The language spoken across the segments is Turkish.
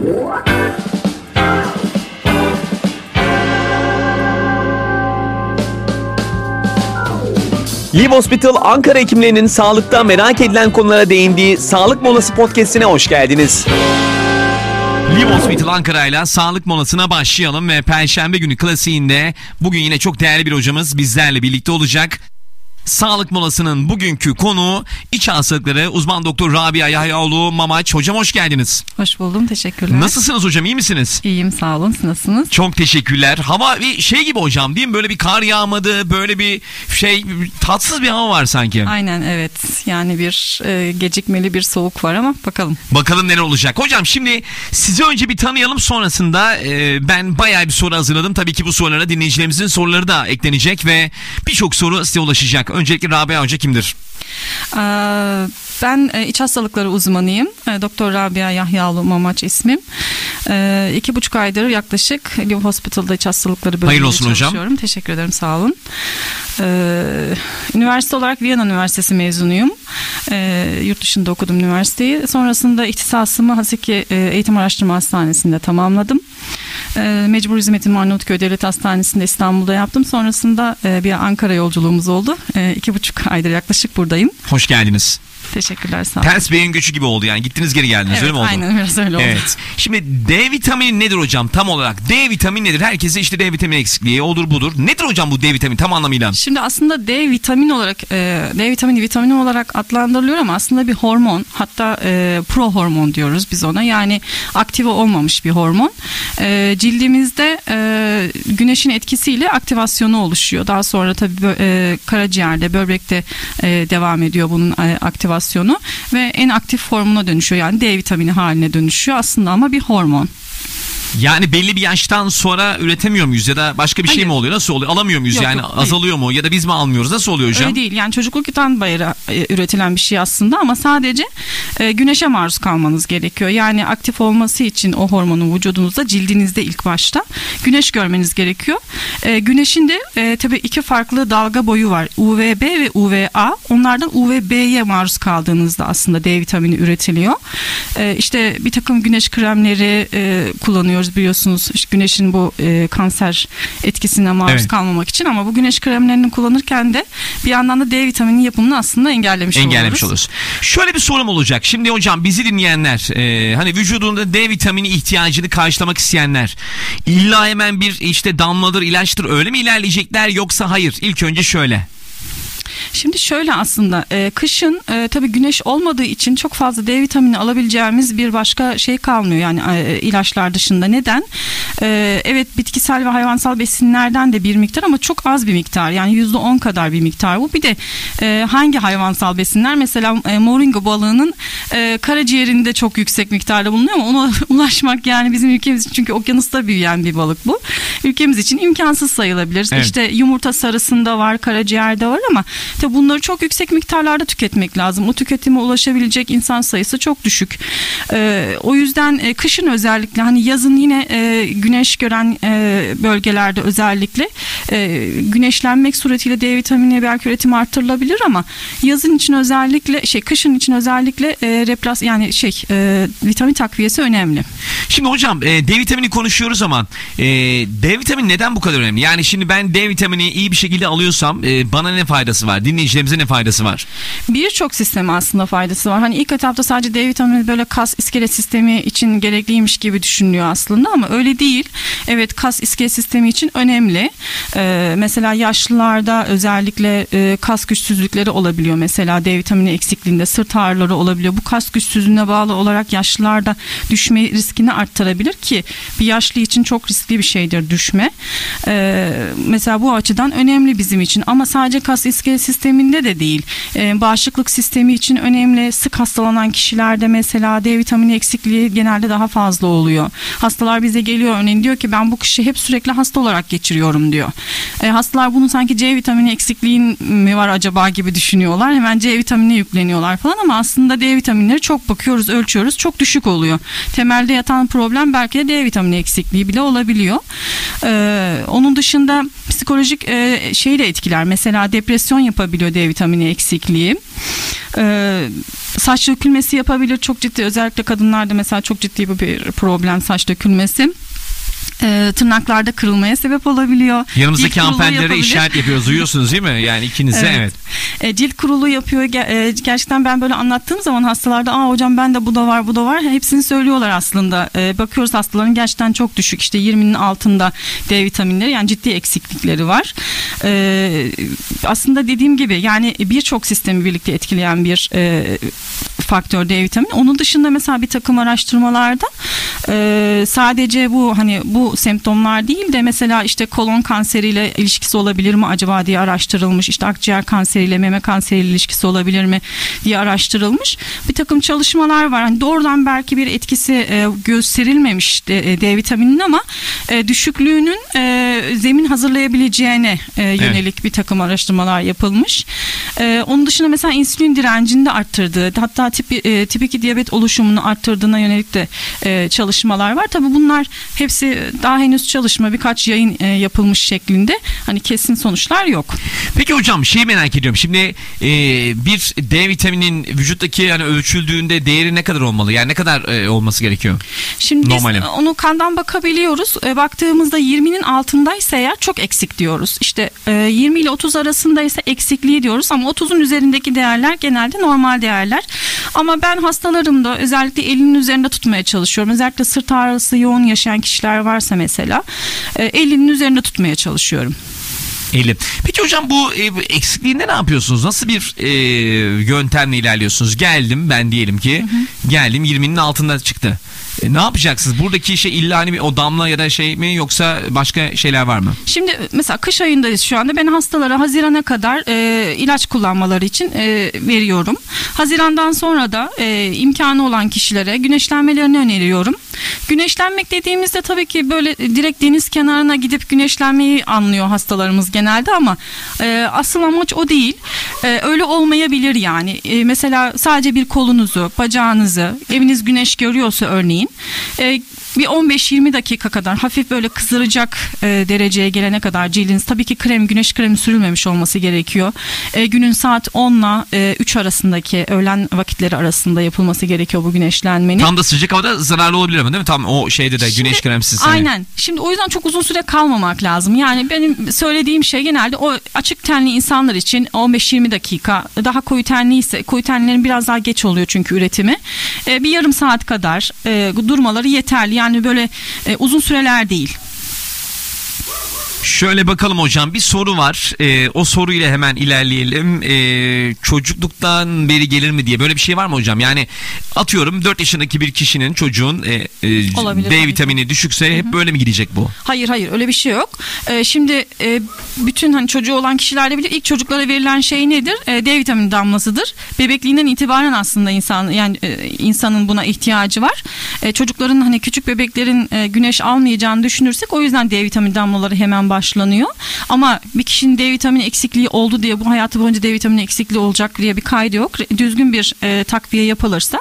Live Hospital Ankara hekimlerinin sağlıkta merak edilen konulara değindiği Sağlık Molası podcast'ine hoş geldiniz. Live Hospital Ankara ile sağlık molasına başlayalım ve Perşembe günü klasiğinde bugün yine çok değerli bir hocamız bizlerle birlikte olacak. Sağlık molasının bugünkü konu iç hastalıkları uzman doktor Rabia Yahyaoğlu Mamaç. Hocam hoş geldiniz. Hoş buldum teşekkürler. Nasılsınız hocam iyi misiniz? İyiyim sağ olun siz nasılsınız? Çok teşekkürler. Hava bir şey gibi hocam değil mi? Böyle bir kar yağmadı, böyle bir şey tatsız bir hava var sanki. Aynen evet yani bir e, gecikmeli bir soğuk var ama bakalım. Bakalım neler olacak. Hocam şimdi sizi önce bir tanıyalım sonrasında e, ben bayağı bir soru hazırladım. Tabii ki bu sorulara dinleyicilerimizin soruları da eklenecek ve birçok soru size ulaşacak. Öncelikle Rabia Hoca kimdir? Ee, ben e, iç hastalıkları uzmanıyım. E, Doktor Rabia Yahyaoğlu Mamaç ismim. E, iki buçuk aydır yaklaşık Live Hospital'da iç hastalıkları bölümünde Hayırlı olsun hocam. çalışıyorum. Teşekkür ederim sağ olun. Ee, üniversite olarak Viyana Üniversitesi mezunuyum. Ee, yurt dışında okudum üniversiteyi. Sonrasında ihtisasımı Haseki e, Eğitim Araştırma Hastanesi'nde tamamladım. Ee, mecbur hizmetimi Arnavutköy Devlet Hastanesi'nde İstanbul'da yaptım. Sonrasında e, bir Ankara yolculuğumuz oldu. E, iki buçuk aydır yaklaşık buradayım. Hoş geldiniz. Teşekkürler sağ olun. Ters beyin göçü gibi oldu yani. Gittiniz geri geldiniz Evet öyle mi oldu? aynen biraz öyle oldu. Evet. Şimdi D vitamini nedir hocam tam olarak? D vitamini nedir? Herkese işte D vitamini eksikliği olur budur. Nedir hocam bu D vitamini tam anlamıyla? Şimdi aslında D vitamini olarak e, D vitamini vitamini olarak adlandırılıyor ama aslında bir hormon hatta e, pro hormon diyoruz biz ona yani aktive olmamış bir hormon. E, cildimizde e, güneşin etkisiyle aktivasyonu oluşuyor. Daha sonra tabii e, karaciğerde böbrekte e, devam ediyor bunun e, aktivasyonu ve en aktif formuna dönüşüyor yani D vitamini haline dönüşüyor aslında ama bir hormon. Yani belli bir yaştan sonra üretemiyor muyuz ya da başka bir şey Hayır. mi oluyor? Nasıl oluyor? Alamıyor muyuz Yok, yani? yok, hayır. azalıyor mu ya da biz mi almıyoruz? Nasıl oluyor hocam? Öyle değil yani çocukluktan beri e, üretilen bir şey aslında ama sadece e, güneşe maruz kalmanız gerekiyor. Yani aktif olması için o hormonun vücudunuzda cildinizde ilk başta güneş görmeniz gerekiyor. E, güneşin de e, tabii iki farklı dalga boyu var UVB ve UVA. Onlardan UVB'ye maruz kaldığınızda aslında D vitamini üretiliyor. E, işte bir takım güneş kremleri e, kullanıyoruz biliyorsunuz İşte güneşin bu e, kanser etkisine maruz Evet. kalmamak için ama bu güneş kremlerini kullanırken de bir yandan da D vitamini yapımını aslında engellemiş, Engellemiş oluyoruz. oluruz. Şöyle bir sorum olacak. Şimdi hocam bizi dinleyenler e, hani vücudunda D vitamini ihtiyacını karşılamak isteyenler illa hemen bir işte damladır ilaçtır öyle mi ilerleyecekler yoksa hayır ilk önce şöyle. Şimdi şöyle aslında e, kışın e, tabii güneş olmadığı için çok fazla D vitamini alabileceğimiz bir başka şey kalmıyor yani e, ilaçlar dışında. Neden? E, evet bitkisel ve hayvansal besinlerden de bir miktar ama çok az bir miktar yani %10 kadar bir miktar bu. Bir de e, hangi hayvansal besinler? Mesela e, moringa balığının e, karaciğerinde çok yüksek miktarda bulunuyor ama ona ulaşmak yani bizim ülkemiz için çünkü okyanusta büyüyen bir balık bu. Ülkemiz için imkansız sayılabilir. Evet. İşte yumurta sarısında var, karaciğerde var ama tabii bunları çok yüksek miktarlarda tüketmek lazım. O tüketime ulaşabilecek insan sayısı çok düşük. Ee, o yüzden e, kışın özellikle hani yazın yine e, güneş gören e, bölgelerde özellikle e, güneşlenmek suretiyle D vitamini belki üretimi artırılabilir ama yazın için özellikle şey kışın için özellikle e, replas yani şey e, vitamin takviyesi önemli. Şimdi hocam e, D vitamini konuşuyoruz ama e, D vitamini neden bu kadar önemli? Yani şimdi ben D vitamini iyi bir şekilde alıyorsam e, bana ne faydası var? Dinleyicilerimize ne faydası var? Birçok sisteme aslında faydası var. Hani ilk etapta sadece D vitamini böyle kas iskelet sistemi için gerekliymiş gibi düşünülüyor aslında ama öyle değil. Evet kas iskelet sistemi için önemli. Ee, mesela yaşlılarda özellikle e, kas güçsüzlükleri olabiliyor. Mesela D vitamini eksikliğinde sırt ağrıları olabiliyor. Bu kas güçsüzlüğüne bağlı olarak yaşlılarda düşme riskini arttırabilir ki bir yaşlı için çok riskli bir şeydir düşme. Ee, mesela bu açıdan önemli bizim için ama sadece kas iskelet sisteminde de değil. Ee, bağışıklık sistemi için önemli. Sık hastalanan kişilerde mesela D vitamini eksikliği genelde daha fazla oluyor. Hastalar bize geliyor örneğin diyor ki ben bu kışı hep sürekli hasta olarak geçiriyorum diyor. Ee, hastalar bunu sanki C vitamini eksikliğin mi var acaba gibi düşünüyorlar. Hemen C vitamini yükleniyorlar falan ama aslında D vitaminleri çok bakıyoruz, ölçüyoruz. Çok düşük oluyor. Temelde yatan problem belki de D vitamini eksikliği bile olabiliyor. Ee, onun dışında psikolojik e, şeyi etkiler. Mesela depresyon yapabiliyor D vitamini eksikliği. Ee, saç dökülmesi yapabilir çok ciddi özellikle kadınlarda mesela çok ciddi bir problem saç dökülmesi e, tırnaklarda kırılmaya sebep olabiliyor. Yanımızdaki hanımefendilere işaret yapıyoruz. Duyuyorsunuz değil mi? Yani ikinize evet. E, cilt kuruluğu yapıyor. E, gerçekten ben böyle anlattığım zaman hastalarda aa hocam ben de bu da var bu da var. Hepsini söylüyorlar aslında. E, bakıyoruz hastaların gerçekten çok düşük. İşte 20'nin altında D vitaminleri yani ciddi eksiklikleri var. E, aslında dediğim gibi yani birçok sistemi birlikte etkileyen bir e, faktör D vitamini. Onun dışında mesela bir takım araştırmalarda e, sadece bu hani bu semptomlar değil de mesela işte kolon kanseriyle ilişkisi olabilir mi acaba diye araştırılmış. İşte akciğer kanseriyle meme kanseriyle ilişkisi olabilir mi diye araştırılmış. Bir takım çalışmalar var. Hani doğrudan belki bir etkisi e, gösterilmemiş D, e, D vitamininin ama e, düşüklüğünün e, zemin hazırlayabileceğine e, yönelik bir takım araştırmalar yapılmış. E, onun dışında mesela insülin direncini de arttırdığı hatta tip, e, tip 2 diyabet oluşumunu arttırdığına yönelik de e, çalışmalar var. Tabii bunlar hepsi daha henüz çalışma birkaç yayın e, yapılmış şeklinde hani kesin sonuçlar yok. Peki hocam şeyi merak ediyorum. Şimdi e, bir D vitaminin vücuttaki yani ölçüldüğünde değeri ne kadar olmalı? Yani ne kadar e, olması gerekiyor? Şimdi biz Normali. onu kandan bakabiliyoruz. E, baktığımızda 20'nin altındaysa eğer çok eksik diyoruz. İşte e, 20 ile 30 arasındaysa eksikliği diyoruz ama 30'un üzerindeki değerler genelde normal değerler. Ama ben hastalarımda özellikle elinin üzerinde tutmaya çalışıyorum. Özellikle sırt ağrısı yoğun yaşayan kişiler varsa mesela e, elinin üzerinde tutmaya çalışıyorum. 50. Peki hocam bu e, bu eksikliğinde ne yapıyorsunuz? Nasıl bir e, yöntemle ilerliyorsunuz? Geldim ben diyelim ki geldim 20'nin altında çıktı. E, ne yapacaksınız? Buradaki şey illa hani o damla ya da şey mi yoksa başka şeyler var mı? Şimdi mesela kış ayındayız şu anda. Ben hastalara Haziran'a kadar e, ilaç kullanmaları için e, veriyorum. Hazirandan sonra da e, imkanı olan kişilere güneşlenmelerini öneriyorum. Güneşlenmek dediğimizde tabii ki böyle direkt deniz kenarına gidip güneşlenmeyi anlıyor hastalarımız genelde ama e, asıl amaç o değil. E, öyle olmayabilir yani. E, mesela sadece bir kolunuzu, bacağınızı, eviniz güneş görüyorsa örneğin e, bir 15-20 dakika kadar hafif böyle kızaracak e, dereceye gelene kadar cildiniz tabii ki krem güneş kremi sürülmemiş olması gerekiyor. E, günün saat 10 ile 3 arasındaki öğlen vakitleri arasında yapılması gerekiyor bu güneşlenmenin. Tam da sıcak havada zararlı olabilir ama değil mi? Tam o şeyde de Şimdi- güneş kremsiz. hani. Aynen. Şimdi o yüzden çok uzun süre kalmamak lazım. Yani benim söylediğim şey genelde o açık tenli insanlar için 15-20 dakika. Daha koyu tenli ise koyu tenlilerin biraz daha geç oluyor çünkü üretimi. Ee, bir yarım saat kadar e, durmaları yeterli. Yani böyle e, uzun süreler değil. Şöyle bakalım hocam bir soru var. Ee, o soruyla hemen ilerleyelim. Ee, çocukluktan beri gelir mi diye böyle bir şey var mı hocam? Yani atıyorum 4 yaşındaki bir kişinin çocuğun e, e, Olabilir, D vitamini düşükse hep böyle mi gidecek bu? Hayır hayır öyle bir şey yok. Ee, şimdi e, bütün hani çocuğu olan kişiler de bilir ilk çocuklara verilen şey nedir? E, D vitamini damlasıdır. Bebekliğinden itibaren aslında insan yani e, insanın buna ihtiyacı var. E, çocukların hani küçük bebeklerin e, güneş almayacağını düşünürsek o yüzden D vitamini damlaları hemen başlanıyor. Ama bir kişinin D vitamini eksikliği oldu diye bu hayatı boyunca D vitamini eksikliği olacak diye bir kaydı yok. Düzgün bir e, takviye yapılırsa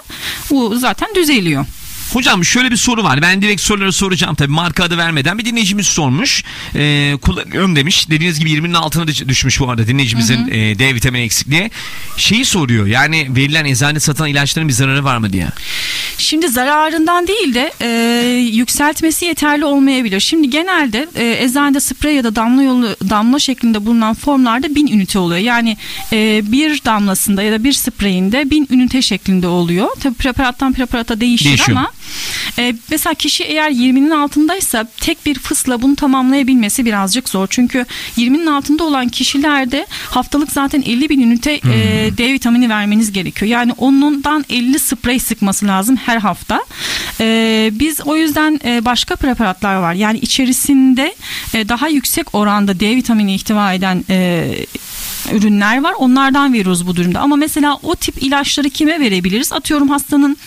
bu zaten düzeliyor. Hocam şöyle bir soru var. Ben direkt soruları soracağım tabii marka adı vermeden. Bir dinleyicimiz sormuş. Ee, kullanıyorum demiş. Dediğiniz gibi 20'nin altına düş- düşmüş bu arada dinleyicimizin e, D vitamini eksikliği. Şeyi soruyor. Yani verilen eczane satılan ilaçların bir zararı var mı diye. Şimdi zararından değil de e, yükseltmesi yeterli olmayabilir. Şimdi genelde e, eczanede sprey ya da damla yolu damla şeklinde bulunan formlarda 1000 ünite oluyor. Yani e, bir damlasında ya da bir spreyinde 1000 ünite şeklinde oluyor. Tabii preparattan preparata değişir Değişiyor. ama e, mesela kişi eğer 20'nin altındaysa tek bir fısla bunu tamamlayabilmesi birazcık zor. Çünkü 20'nin altında olan kişilerde haftalık zaten 50 bin ünite e, D vitamini vermeniz gerekiyor. Yani onundan 50 sprey sıkması lazım her hafta. E, biz o yüzden e, başka preparatlar var. Yani içerisinde e, daha yüksek oranda D vitamini ihtiva eden e, ürünler var. Onlardan veriyoruz bu durumda. Ama mesela o tip ilaçları kime verebiliriz? Atıyorum hastanın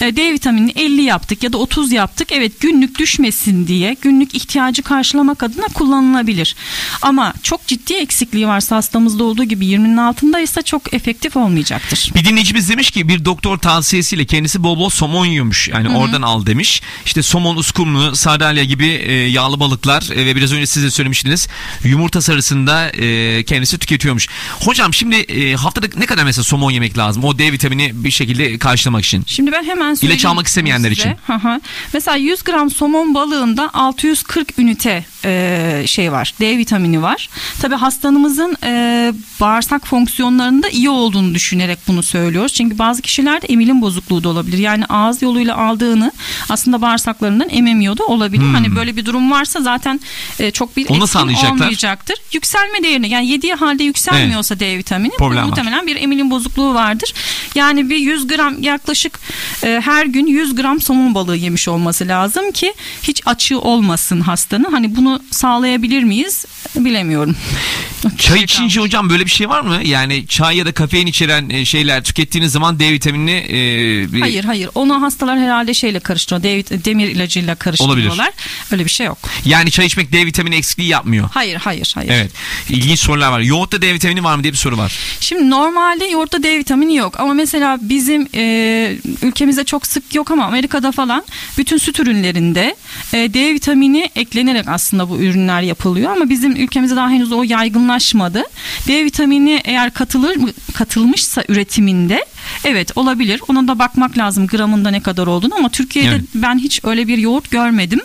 e, D vitaminini 50 yaptık ya da 30 yaptık. Evet günlük düşmesin diye günlük ihtiyacı karşılamak adına kullanılabilir. Ama çok ciddi eksikliği varsa hastamızda olduğu gibi 20'nin altındaysa çok efektif olmayacaktır. Bir dinleyicimiz demiş ki bir doktor tavsiyesiyle kendisi bol bol somon yiyormuş. Yani oradan al demiş. İşte somon, uskumru, sardalya gibi e, yağlı balıklar e, ve biraz önce siz de söylemiştiniz. Yumurta sarısında kendisi tüketiyormuş etkiliyormuş. Hocam şimdi e, haftada ne kadar mesela somon yemek lazım? O D vitamini bir şekilde karşılamak için. Şimdi ben hemen söyleyeyim. İlaç almak istemeyenler size. için. Hı hı. Mesela 100 gram somon balığında 640 ünite e, şey var. D vitamini var. Tabii hastanımızın e, bağırsak fonksiyonlarında iyi olduğunu düşünerek bunu söylüyoruz. Çünkü bazı kişilerde emilim bozukluğu da olabilir. Yani ağız yoluyla aldığını aslında bağırsaklarından ememiyor da olabilir. Hani böyle bir durum varsa zaten e, çok bir Hmm. Etkin olmayacaktır. Yükselme değerine yani yediği halde yükselmiyorsa D vitamini Problem var. muhtemelen bir emilim bozukluğu vardır. Yani bir 100 gram yaklaşık e, her gün 100 gram somon balığı yemiş olması lazım ki hiç açığı olmasın hastanın. Hani bunu sağlayabilir miyiz bilemiyorum. Çay içince hocam böyle bir şey var mı? Yani çay ya da kafein içeren e, şeyler tükettiğiniz zaman D vitaminini e, bir- Hayır hayır onu hastalar herhalde şeyle karıştırıyor. D- demir ilacıyla karıştırıyorlar. Öyle bir şey yok. yani çay içmek D vitamini eksikliği yapmıyor. Hayır hayır hayır. Evet. İlginç sorular var. Yoğurtta D vitamini var mı diye bir soru var. Şimdi normalde yoğurtta D vitamini yok ama mesela bizim e, ülkemizde çok sık yok ama Amerika'da falan bütün süt ürünlerinde e, D vitamini eklenerek aslında bu ürünler yapılıyor ama bizim ülkemizde daha henüz o yaygınlaşmadı. D vitamini eğer katılır katılmışsa üretiminde evet olabilir. Ona da bakmak lazım gramında ne kadar olduğunu ama Türkiye'de Evet. ben hiç öyle bir yoğurt görmedim.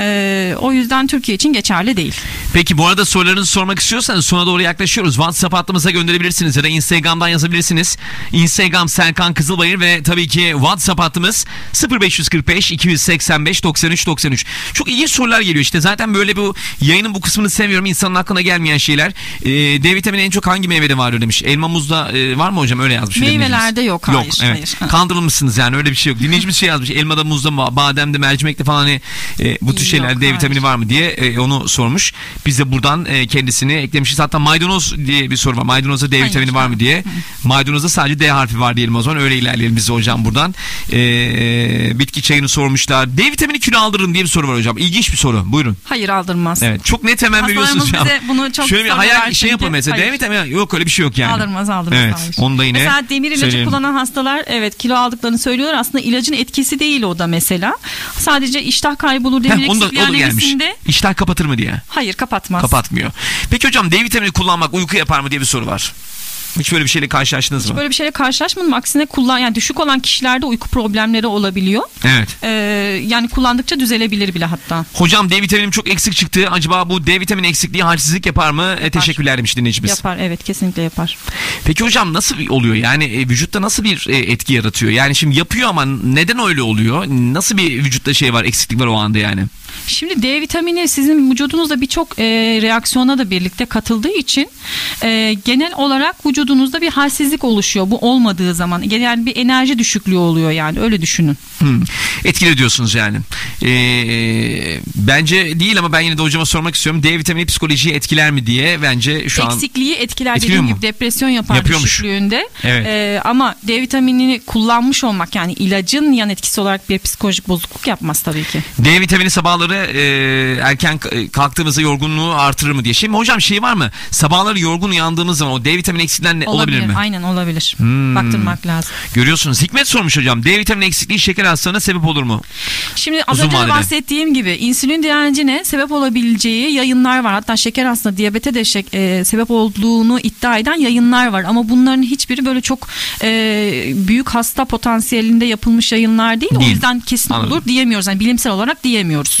E, o yüzden Türkiye için geçerli değil. Peki bu arada sorularınızı sormak istiyorsanız sona doğru yaklaşıyoruz. WhatsApp hattımıza gönderebilirsiniz ya da Instagram'dan yazabilirsiniz. Instagram Serkan Kızılbayır ve tabii ki WhatsApp hattımız 0545 285 93 93. Çok ilginç sorular geliyor işte. Zaten böyle bu yayının bu kısmını seviyorum. İnsanın aklına gelmeyen şeyler. Ee, D vitamini en çok hangi meyvede var demiş. Elma muzda e, var mı hocam? Öyle yazmış. Meyvelerde yok, Yok hayır, evet. hayır. Kandırılmışsınız yani öyle bir şey yok. Dinleyicimiz şey yazmış. Elmada, muzda, ba- bademde, mercimekte falan hani e, bu tür Yok, şeyler D hayır. vitamini var mı diye e, onu sormuş. Biz de buradan e, kendisini eklemişiz. Hatta maydanoz diye bir soru var. Maydanozda D Hayır. vitamini var mı diye. Maydanozda sadece D harfi var diyelim o zaman. Öyle ilerleyelim biz hocam buradan. E, bitki çayını sormuşlar. D vitamini kilo aldırın diye bir soru var hocam. İlginç bir soru. Buyurun. Hayır aldırmaz. Evet. Çok net hemen Hastalarımız veriyorsunuz ya. bize bunu çok Şöyle bir hayal şey yapın mesela. Hayır. vitamini yok öyle bir şey yok yani. Aldırmaz aldırmaz. Evet. hayır. Onu da yine Mesela demir ilacı söyleyelim. kullanan hastalar evet kilo aldıklarını söylüyorlar. Aslında ilacın etkisi değil o da mesela. Sadece iştah kaybolur demir eksikliği. İştah kapatır mı diye. Hayır kapatmaz. Kapatmıyor. Peki hocam D vitamini kullanmak uyku yapar mı diye bir soru var. Hiç böyle bir şeyle karşılaştınız mı? Böyle bir şeyle karşılaşmadım. Aksine kullan yani düşük olan kişilerde uyku problemleri olabiliyor. Evet. Ee, yani kullandıkça düzelebilir bile hatta. Hocam D vitaminim çok eksik çıktı. Acaba bu D vitamini eksikliği halsizlik yapar mı? E, teşekkürler demiş dinleyicimiz. Yapar evet kesinlikle yapar. Peki hocam nasıl oluyor? Yani e, vücutta nasıl bir e, etki yaratıyor? Yani şimdi yapıyor ama neden öyle oluyor? Nasıl bir vücutta şey var, eksiklik var o anda yani? Şimdi D vitamini sizin vücudunuzda birçok e, reaksiyona da birlikte katıldığı için e, genel olarak vücudunuzda bir halsizlik oluşuyor. Bu olmadığı zaman yani bir enerji düşüklüğü oluyor yani öyle düşünün. Hmm. Etkili diyorsunuz yani. Ee, bence değil ama ben yine de hocama sormak istiyorum. D vitamini psikolojiyi etkiler mi diye bence şu an Eksikliği etkiler Etkiliyor dediğim mu? gibi depresyon yapar Yapıyormuş. düşüklüğünde. Evet. E, ama D vitaminini kullanmış olmak yani ilacın yan etkisi olarak bir psikolojik bozukluk yapmaz tabii ki. D vitamini sabahları e, erken k- kalktığımızda yorgunluğu artırır mı diye. Şimdi hocam şey var mı? Sabahları yorgun uyandığımız zaman o D vitamini eksikliğinden ne- olabilir, mi? Aynen olabilir. Hmm. Baktırmak lazım. Görüyorsunuz. Hikmet sormuş hocam. D vitamini eksikliği şeker hastalığına sebep olur mu? Şimdi az Uzun önce vadede. bahsettiğim gibi insülin direncine sebep olabileceği yayınlar var. Hatta şeker hastası diyabete de şek- e, sebep olduğunu iddia eden yayınlar var. Ama bunların hiçbiri böyle çok e, büyük hasta potansiyelinde yapılmış yayınlar değil. O Değil. yüzden kesin Anladım. olur diyemiyoruz. Yani bilimsel olarak diyemiyoruz.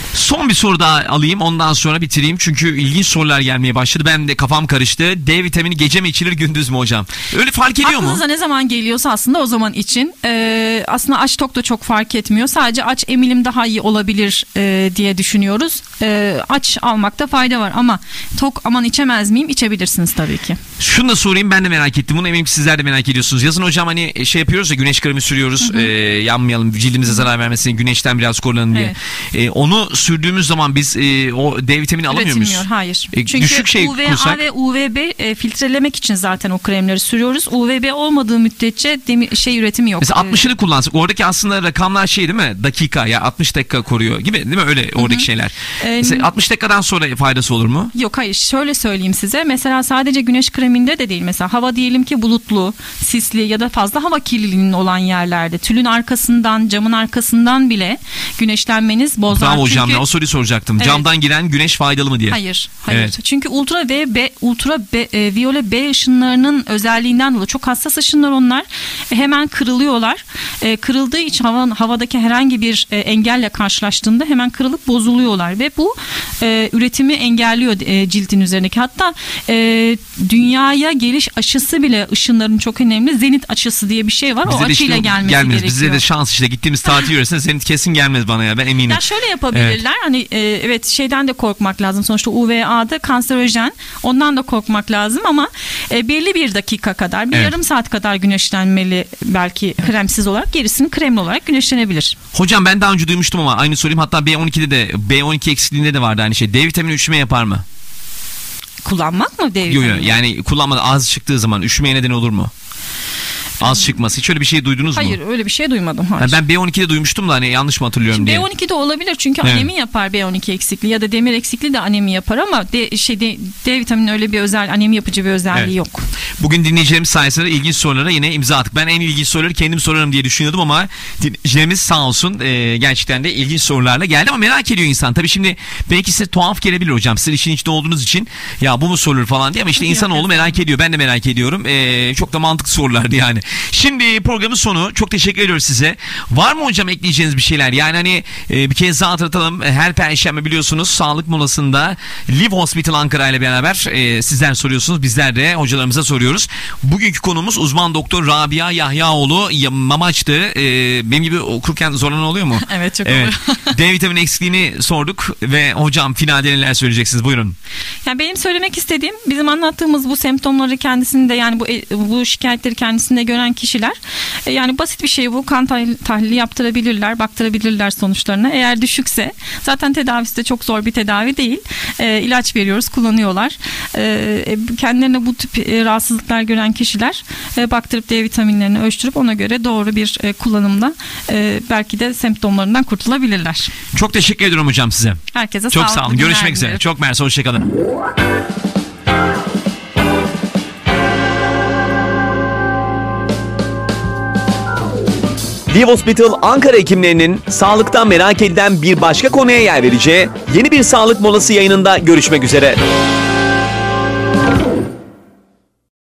Son bir soru daha alayım ondan sonra bitireyim. Çünkü ilginç sorular gelmeye başladı. Ben de kafam karıştı. D vitamini gece mi içilir gündüz mü hocam? Öyle fark ediyor mu? Aklınıza ne zaman geliyorsa aslında o zaman için e, aslında aç tok da çok fark etmiyor. Sadece aç emilim daha iyi olabilir e, diye düşünüyoruz. E, aç almakta fayda var ama tok aman içemez miyim? İçebilirsiniz tabii ki. Şunu da sorayım ben de merak ettim. Bunu eminim ki sizler de merak ediyorsunuz. Yazın hocam hani şey yapıyoruz ya güneş kremi sürüyoruz. e, yanmayalım cildimize zarar vermesin güneşten biraz korunalım diye. E, onu sürdüğümüz zaman biz e, o D vitamini alamıyor muyuz? Hayır. E, Çünkü düşük şey UVA kulsak- ve UVB e, filtrelemek için zaten o kremleri sürüyoruz. UVB olmadığı müddetçe demir, şey üretimi yok. Mesela E, 60'ını kullansak oradaki aslında rakamlar şey değil mi? Dakika ya 60 dakika koruyor gibi değil mi öyle oradaki şeyler. Ee, Mesela 60 dakikadan sonra faydası olur mu? Yok hayır şöyle söyleyeyim size mesela sadece güneş kreminde de değil mesela hava diyelim ki bulutlu, sisli ya da fazla hava kirliliğinin olan yerlerde tülün arkasından camın arkasından bile güneşlenmeniz bozar. Bravo hocam ya o soruyu soracaktım. Evet. Camdan giren güneş faydalı mı diye. Hayır, hayır. Evet. Çünkü ultra V, B, ultra B, e, viyole B ışınlarının özelliğinden dolayı çok hassas ışınlar onlar. E, hemen kırılıyorlar. E, kırıldığı için hava, havadaki herhangi bir e, engelle karşılaştığında hemen kırılıp bozuluyorlar ve bu e, üretimi engelliyor e, cildin üzerindeki. Hatta e, dünyaya geliş aşısı bile ışınların çok önemli. Zenit açısı diye bir şey var. o Bize de açıyla işte gelmesi gelmez. gerekiyor. Bize de şans işte gittiğimiz tatil yöresinde senin kesin gelmez bana ya ben eminim. Ya şöyle yapabilirler. Hani e, evet şeyden de korkmak lazım. Sonuçta UVA'da kanserojen. Ondan da korkmak lazım ama e, belli bir dakika kadar, bir Evet. yarım saat kadar güneşlenmeli belki kremsiz olarak. Gerisini kremli olarak güneşlenebilir. Hocam ben daha önce duymuştum ama aynı sorayım hatta B12'de de B12 eksikliğinde de vardı aynı şey. D vitamini üşüme yapar mı? Kullanmak mı D Yok yok vitamini? yani kullanmadan az çıktığı zaman üşümeye neden olur mu? Az çıkması. Hiç öyle bir şey duydunuz mu? Hayır öyle bir şey duymadım. Hayır. Ha, ben B12'de duymuştum da hani yanlış mı hatırlıyorum Şimdi diye. B12'de olabilir çünkü Evet. anemi yapar B12 eksikliği ya da demir eksikliği de anemi yapar ama D, şey, D, D vitamini öyle bir özel anemi yapıcı bir özelliği Evet. yok. Bugün dinleyicilerimiz sayesinde ilginç sorulara yine imza attık. Ben en ilginç soruları kendim sorarım diye düşünüyordum ama dinleyicilerimiz sağ olsun e, gerçekten de ilginç sorularla geldi ama merak ediyor insan. Tabii şimdi belki size tuhaf gelebilir hocam. Siz işin içinde olduğunuz için ya bu mu sorulur falan diye ama işte insanoğlu merak ediyor. Ben de merak ediyorum. E, çok da mantıklı sorulardı yani. Şimdi programın sonu. Çok teşekkür ediyoruz size. Var mı hocam ekleyeceğiniz bir şeyler? Yani hani e, bir kez daha hatırlatalım. Her perşembe biliyorsunuz sağlık molasında Live Hospital Ankara ile beraber e, sizler soruyorsunuz. Bizler de hocalarımıza soruyoruz. Bugünkü konumuz uzman doktor Rabia Yahyaoğlu Ya- Mamaç'tı. E, benim gibi okurken zorlanan oluyor mu? Evet, çok evet. D vitamini eksikliğini sorduk ve hocam finalde neler söyleyeceksiniz? Buyurun. Yani benim söylemek istediğim bizim anlattığımız bu semptomları kendisinde yani bu bu şikayetleri kendisinde gören kişiler e, yani basit bir şey bu kan tahlili, yaptırabilirler, baktırabilirler sonuçlarına. Eğer düşükse zaten tedavisi de çok zor bir tedavi değil. E, ilaç veriyoruz, kullanıyorlar. E, e, kendilerine bu tip e, rahatsızlıklar gören kişiler e, baktırıp D vitaminlerini ölçtürüp ona göre doğru bir e, kullanımda e, belki de semptomlarından kurtulabilirler. Çok teşekkür ediyorum hocam size. Herkese Çok sağ olun. günler Görüşmek üzere. Çok mersi. Hoşçakalın. Live Hospital Ankara hekimlerinin sağlıktan merak edilen bir başka konuya yer vereceği yeni bir sağlık molası yayınında görüşmek üzere.